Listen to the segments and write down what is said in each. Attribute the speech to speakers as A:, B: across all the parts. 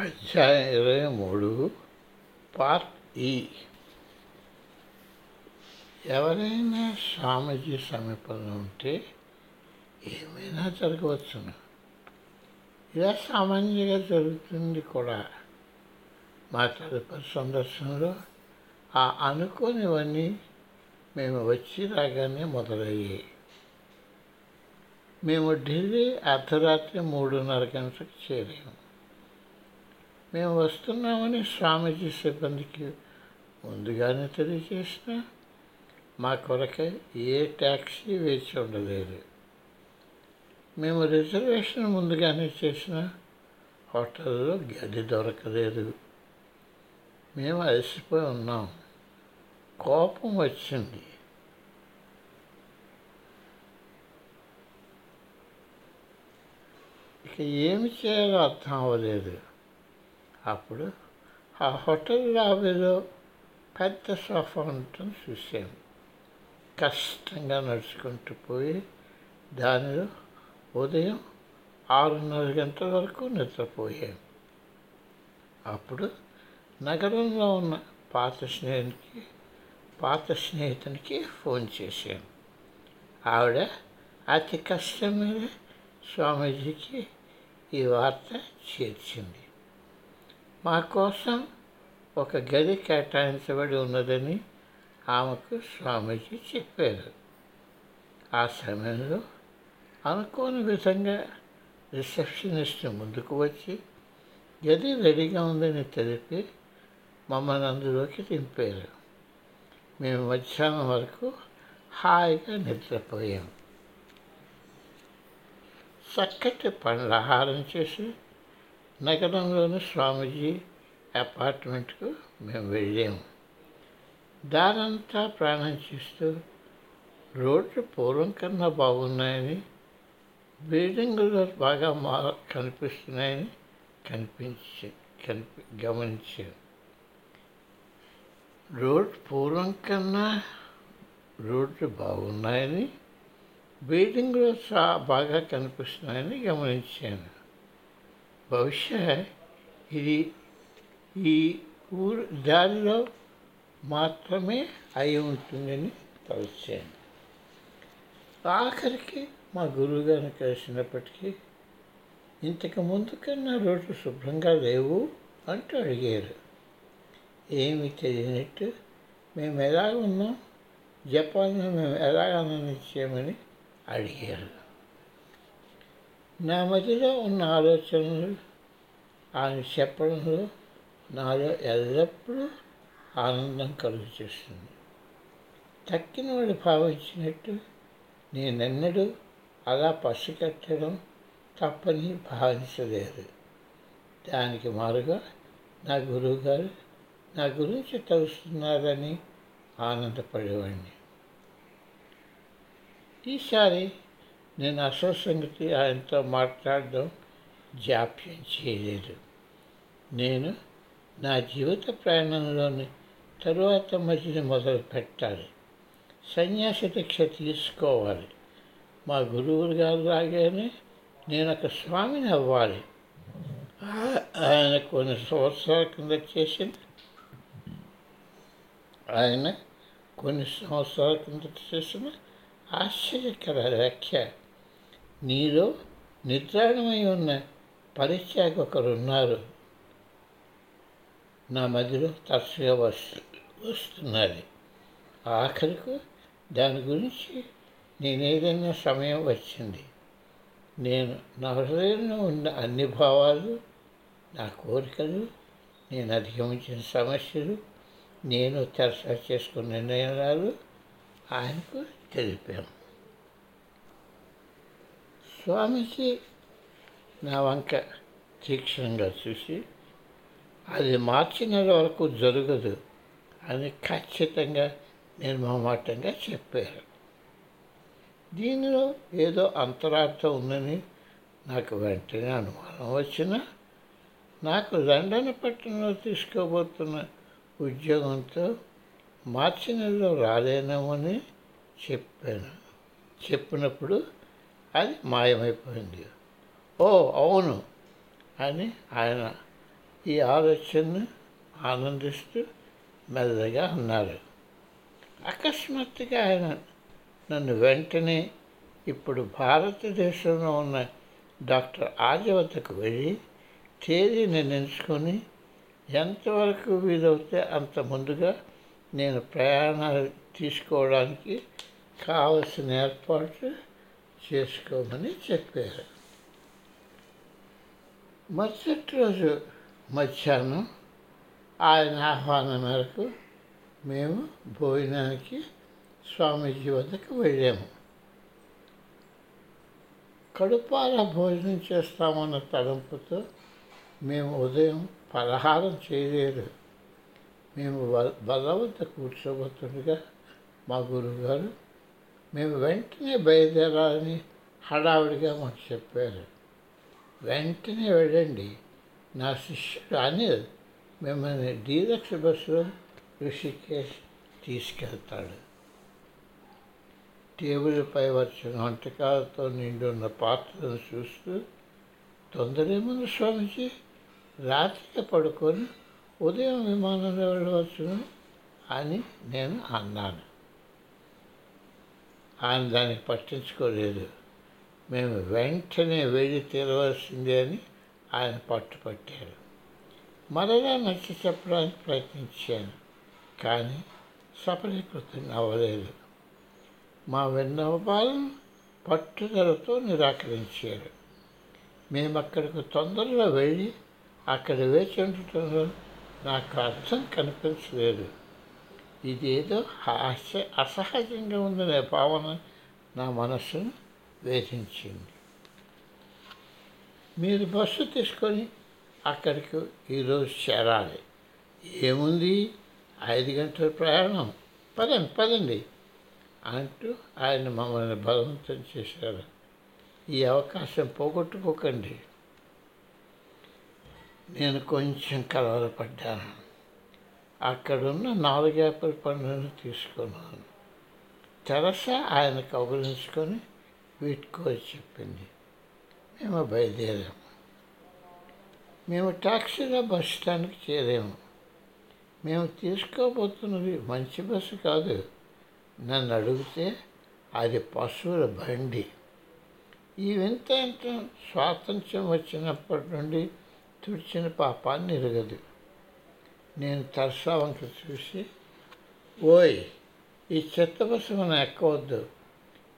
A: అధ్యాయం ఇరవై మూడు పార్ట్ ఈ e. ఎవరైనా స్వామీజీ సమీపంలో ఉంటే ఏమైనా జరగవచ్చును. ఇలా సామాన్యంగా జరుగుతుంది కూడా. మా తదుపరి సందర్శనలో ఆ అనుకోనివన్నీ మేము వచ్చి రాగానే మొదలయ్యాయి. మేము ఢిల్లీ అర్ధరాత్రి మూడున్నర గంటలకు చేరాము. మేము వస్తున్నామని స్వామీజీ సిబ్బందికి ముందుగానే తెలియజేసిన మా కొరకై ఏ ట్యాక్సీ వేచి ఉండలేదు. మేము రిజర్వేషన్ ముందుగానే చేసిన హోటల్లో గది దొరకలేదు. మేము అలసిపోయి ఉన్నాం. కోపం వచ్చింది. ఇక ఏమి చేయాలో అర్థం అవ్వలేదు. అప్పుడు ఆ హోటల్ లాబీలో పెద్ద సోఫా ఉండటం చూశాను కష్టంగా నడుచుకుంటూ పోయి దానిలో ఉదయం ఆరున్నర గంటల వరకు నిద్రపోయాను అప్పుడు నగరంలో ఉన్న పాత స్నేహితునికి పాత స్నేహితునికి ఫోన్ చేశాను ఆవిడ అతి కష్టం మీద స్వామీజీకి ఈ వార్త చేర్చింది. మా కోసం ఒక గది కేటాయించబడి ఉన్నదని ఆమెకు స్వామీజీ చెప్పారు. ఆ సమయంలో అనుకోని విధంగా రిసెప్షనిస్ట్ ముందుకు వచ్చి గది రెడీగా ఉందని తెలిపి మమ్మల్ని అందులోకి దింపారు. మేము మధ్యాహ్నం వరకు హాయిగా నిద్రపోయాం. చక్కటి పండ్ల ఆహారం చేసి నగరంలోని స్వామీజీ అపార్ట్మెంట్కు మేము వెళ్ళాము. దారంతా ప్రాణం చేస్తూ రోడ్లు పూర్వం కన్నా బాగున్నాయని బిల్డింగులు బాగా మా కనిపిస్తున్నాయని కనిపించి కనిపి గమనించాను. రోడ్ పూర్వం కన్నా రోడ్లు బాగున్నాయని బిల్డింగులు బాగా కనిపిస్తున్నాయని గమనించాను. బహుశా ఇది ఈ ఊరు దారిలో మాత్రమే అయి ఉంటుందని తలచాను. ఆఖరికి మా గురువుగారిని కలిసినప్పటికీ ఇంతకు ముందు కన్నా రోడ్లు శుభ్రంగా లేవు అంటూ అడిగారు. ఏమి తెలియనట్టు మేము ఎలా ఉన్నాం? జపాన్లో మేము ఎలా ఆనందించామని అడిగారు. నా మధ్యలో ఉన్న ఆలోచనలు ఆయన చెప్పడంలో నాలో ఎల్లప్పుడూ ఆనందం కలుగు చేస్తుంది తక్కిన వాడు భావించినట్టు నేనెన్నడూ అలా పసికట్టడం తప్పని భావించలేదు. దానికి మారుగా నా గురువుగారు నా గురించి తెలుస్తున్నారని ఆనందపడేవాడిని. ఈసారి నేను అసలు సంగతి ఆయనతో మాట్లాడడం జాప్యం చేయలేదు. నేను నా జీవిత ప్రయాణంలోని తరువాత మధ్యని మొదలు పెట్టాలి. సన్యాసి దీక్ష తీసుకోవాలి. మా గురువులు గారు లాగానే నేను ఒక స్వామిని అవ్వాలి. ఆయన కొన్ని సంవత్సరాల కింద చేసిన ఆయన కొన్ని సంవత్సరాల కింద చేసిన ఆశ్చర్యకర వ్యాఖ్య. నీలో నిద్రాణమై ఉన్న పరిత్యాగ ఒకరున్నారు నా మధ్యలో తరచుగా వస్తు వస్తున్నది. ఆఖరికి దాని గురించి నేనేదైనా సమయం వచ్చింది. నేను నా హృదయంలో ఉన్న అన్ని భావాలు నా కోరికలు నేను అధిగమించిన సమస్యలు నేను తెరసా చేసుకున్న నిర్ణయాలు ఆయనకు తెలిపాను స్వామీజీ నా వంక తీక్షణంగా చూసి అది మార్చి నెల వరకు జరగదు అని ఖచ్చితంగా నిర్మమాటంగా చెప్పారు. దీనిలో ఏదో అంతరార్థం ఉందని నాకు వెంటనే అనుమానం వచ్చిన నాకు లండన్ పట్టణంలో తీసుకోబోతున్న ఉద్యోగంతో మార్చి నెలలో రాలేనేమని చెప్పాను. చెప్పినప్పుడు అది మాయమైపోయింది. ఓ అవును అని ఆయన ఈ ఆలోచనను ఆనందిస్తూ మెల్లగా అన్నారు. అకస్మాత్తుగా ఆయన నన్ను వెంటనే ఇప్పుడు భారతదేశంలో ఉన్న డాక్టర్ ఆర్యవతకు వెళ్ళి తేదీని ఎంచుకొని ఎంతవరకు వీలవుతే అంత ముందుగా నేను ప్రయాణాలు తీసుకోవడానికి కావలసిన ఏర్పాట్లు చేసుకోమని చెప్పారు. మరుసటి రోజు మధ్యాహ్నం ఆయన ఆహ్వానం మేరకు మేము భోజనానికి స్వామీజీ వద్దకు వెళ్ళాము. కడుపాల భోజనం చేస్తామన్న తలంపుతో మేము ఉదయం పలహారం చేయలేదు. మేము బల్ల వద్ద కూర్చోబోతుండగా మా గురువుగారు మేము వెంటనే బయలుదేరాలని హడావుడిగా మాకు చెప్పారు. వెంటనే వెళ్ళండి. నా శిష్యుడు అనిల్ మిమ్మల్ని డీలక్స్ బస్సులో ఋషికేష్ తీసుకెళ్తాడు. టేబుల్పై వచ్చిన వంటకాలతో నిండి ఉన్న పాత్రను చూస్తూ తొందరేముంది స్వామిజీ రాత్రిగా పడుకొని ఉదయం విమానంలో వెళ్ళవచ్చును అని నేను అన్నాను. ఆయన దానికి పట్టించుకోలేదు. మేము వెంటనే వెళ్ళి తీరవలసిందే అని ఆయన పట్టుపట్టారు. మరలా నచ్చి చెప్పడానికి ప్రయత్నించాను కానీ సఫలీకృతం అవ్వలేదు. మా విన్నపాలను పట్టుదలతో నిరాకరించారు. మేము అక్కడికి తొందరగా వెళ్ళి అక్కడ వేచి ఉండటంలో నాకు అర్థం కనిపించలేదు. ఇదేదో హాస్య అసహజంగా ఉందనే భావన నా మనస్సును వేధించింది. మీరు బస్సు తీసుకొని అక్కడికి ఈరోజు చేరాలి. ఏముంది? ఐదు గంటల ప్రయాణం. పదండి పదండి అంటూ ఆయన మమ్మల్ని బలవంతం చేశారు. ఈ అవకాశం పోగొట్టుకోకండి. నేను కొంచెం కలవరపడ్డాను. అక్కడున్న నాలుగు యాపిల్ తీసుకున్నాను. తెరస ఆయన కబురించుకొని వీటికో చెప్పింది. మేము బయలుదేరాము మేము టాక్సీలో బస్ స్టాండ్కి చేరాము. మేము తీసుకోబోతున్నది మంచి బస్సు కాదు. నన్ను అడిగితే అది పశువుల బండి. ఈ వింత స్వాతంత్ర్యం వచ్చినప్పటి నుండి తుడిచిన పాపాన్ని ఎరగదు. నేను తరసా వంక చూసి ఓయ్ ఈ చెత్త బస్సు మనం ఎక్కవద్దు.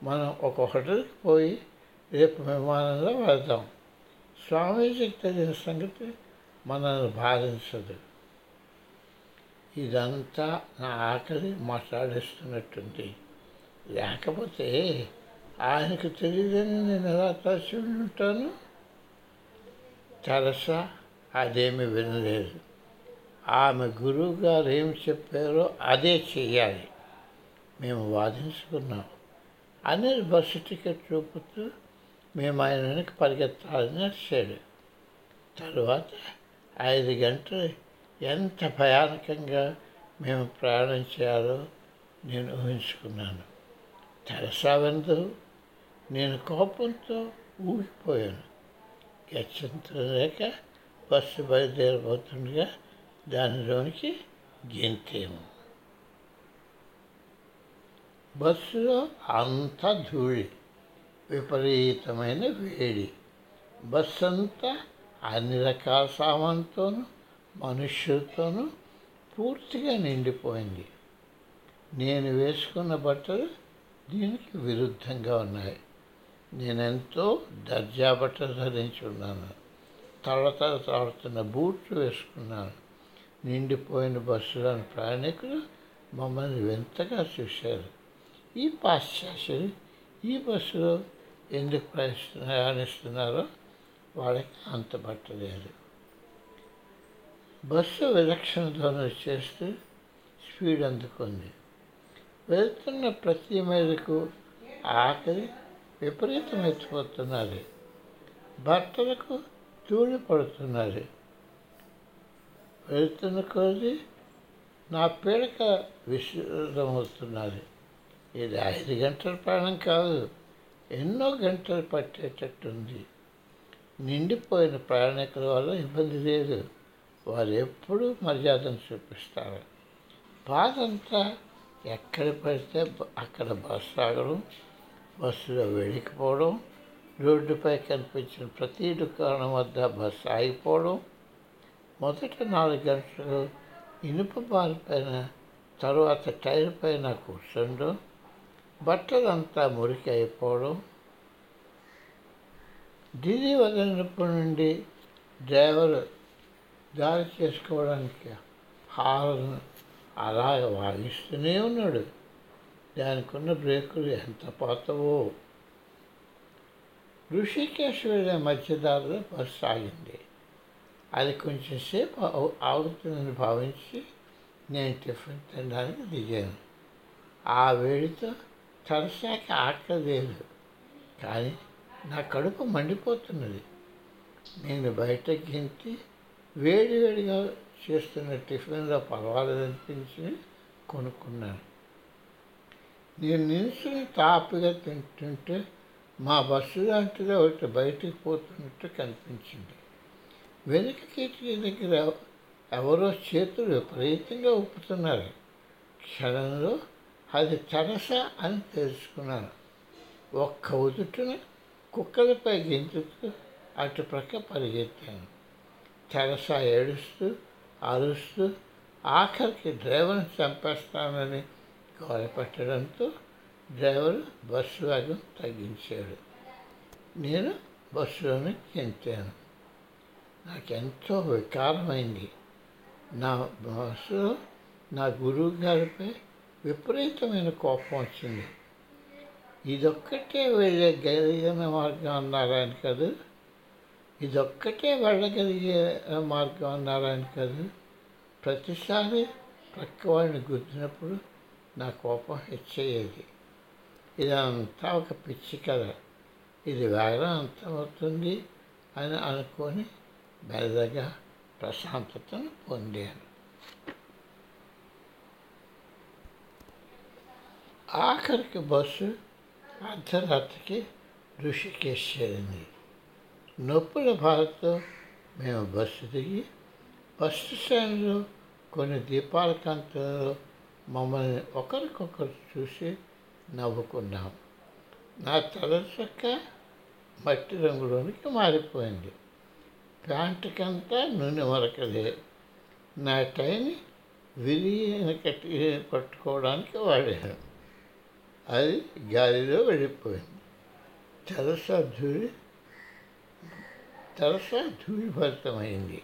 A: మనం ఒక హోటల్కి పోయి రేపు విమానంలో వెళ్దాం. స్వామీజీకి తెలిసిన సంగతి మనల్ని బాధించదు. ఇదంతా నా ఆకలి మాట్లాడేస్తున్నట్టుంది. లేకపోతే ఆయనకు తెలియదని నేను ఎలా తలసి ఉంటాను తెరసా అదేమీ వినలేదు. ఆమె గురువు గారు ఏం చెప్పారో అదే చెయ్యాలి. మేము వాదించుకున్నాం. అనేది బస్సు టికెట్ చూపుతూ మేము ఆయన వెనక పరిగెత్తాలని నడిచాడు. తరువాత ఐదు గంటలు ఎంత భయానకంగా మేము ప్రయాణం చేయాలో నేను ఊహించుకున్నాను. తెరసా వెందు నేను కోపంతో ఊగిపోయాను. గచ్చంతో లేక బస్సు బయలుదేరబోతుండగా దానిలోనికి గెంతేము. బస్సులో అంతా ధూళి విపరీతమైన వేడి. బస్సు అంతా అన్ని రకాల సామాన్తోనూ మనుషులతోనూ పూర్తిగా నిండిపోయింది. నేను వేసుకున్న బట్టలు దీనికి విరుద్ధంగా ఉన్నాయి. నేనెంతో దర్జా బట్టలు ధరించి ఉన్నాను. తలతల తాడుతున్న బూట్లు వేసుకున్నాను. నిండిపోయిన బస్సులోని ప్రయాణికులు మమ్మల్ని వింతగా చూశారు. ఈ పాశ్చాత్యులు ఈ బస్సులో ఎందుకు ప్రయాణిస్తున్నారో వాళ్ళకి అంత పట్టలేదు బస్సు విలక్షణ ధ్వనులు చేస్తూ స్పీడ్ అందుకుంది. వెళ్తున్న ప్రతి మేరకు ఆకలి ఎత్తిపోతున్నారు. బట్టలకు ధూళి పడుతున్నారు. వెళ్తున్న కొద్ది నా పీడక విశృతమవుతున్నది ఇది ఐదు గంటల ప్రయాణం కాదు ఎన్నో గంటలు పట్టేటట్టుంది. నిండిపోయిన ప్రయాణికుల వల్ల ఇబ్బంది లేదు. వారు ఎప్పుడూ మర్యాదను చూపిస్తారు. బాధంతా ఎక్కడ పడితే అక్కడ బస్సు ఆగడం బస్సులో వెళ్ళిపోవడం రోడ్డుపై కనిపించిన ప్రతి దుకాణం వద్ద బస్సు ఆగిపోవడం మొదట నాలుగు గంటలు ఇనుప బాల్ పైన తరువాత టైర్ పైన కూర్చుండడం బట్టలంతా మురికి అయిపోవడం. ఢిల్లీ వదిలినప్పటి నుండి డ్రైవర్ దారి చేసుకోవడానికి హారన్ అలాగ వాగిస్తూనే ఉన్నాడు. దానికి ఉన్న బ్రేకులు ఎంత పాతవో. ఋషికేశ్ వెళ్ళే మధ్యదారిలో బస్సు ఆగింది. అది కొంచెం సేపు ఆగుతుందని భావించి నేను టిఫిన్ తినడానికి దిగాను. ఆ వేడితో తలసాకి ఆకలి లేదు. కానీ నా కడుపు మండిపోతున్నది. నేను బయట గింటి వేడి వేడిగా చేస్తున్న టిఫిన్లో పర్వాలేదనిపించి కొనుక్కున్నాను. నేను నిలుచుని తాపిగా తింటుంటే మా బస్సు లాంటిది ఒకటి బయటికి పోతున్నట్టు కనిపించింది. వెనుక కిటికీ దగ్గర ఎవరో చేతులు విపరీతంగా ఉప్పుతున్నారు క్షణంలో అది తెరసా అని తెలుసుకున్నాను. ఒక్క ఉదుటున కుక్కలపై గెంతుతూ అటుప్రక్క పరిగెత్తాను. తెరస ఏడుస్తూ అరుస్తూ ఆఖరికి డ్రైవర్ని చంపేస్తానని గోలపెట్టడంతో డ్రైవర్ బస్సు వేగం తగ్గించాడు. నేను బస్సులోనే గెంతాను నాకెంతో వికారమైంది. నా మనసులో నా గురువు గారిపై విపరీతమైన కోపం వచ్చింది. ఇదొక్కటే వెళ్ళే గలిగిన మార్గం అన్నారాయణ కదా. ఇదొక్కటే వెళ్ళగలిగే మార్గం అన్నారాయణ కదా. ప్రతిసారి ప్రక్కవాడిని గుర్తినప్పుడు నా కోపం హెచ్చయ్యేది ఇదంతా ఒక పిచ్చి కథ. ఇది వేగం అంతమవుతుంది అని అనుకొని మెల్లగా ప్రశాంతతను పొందాను. ఆఖరికి బస్సు అర్ధరాత్రికి ఋషికేశ్ చేరింది నొప్పుల బాధతో మేము బస్సు దిగి బస్సు స్టాండ్లో కొన్ని దీపాల కంతలో మమ్మల్ని ఒకరికొకరు చూసి నవ్వుకున్నాం. నా తల చక్క మట్టి రంగులోనికి మారిపోయింది. ప్యాంటుకంతా నూనె మరకలే నా టైని విరిగిన కట్టి పట్టుకోవడానికి వాడాను. అది గాలిలో వెళ్ళిపోయింది. తెరస ధూళి తెరస ధూళిభరితమైంది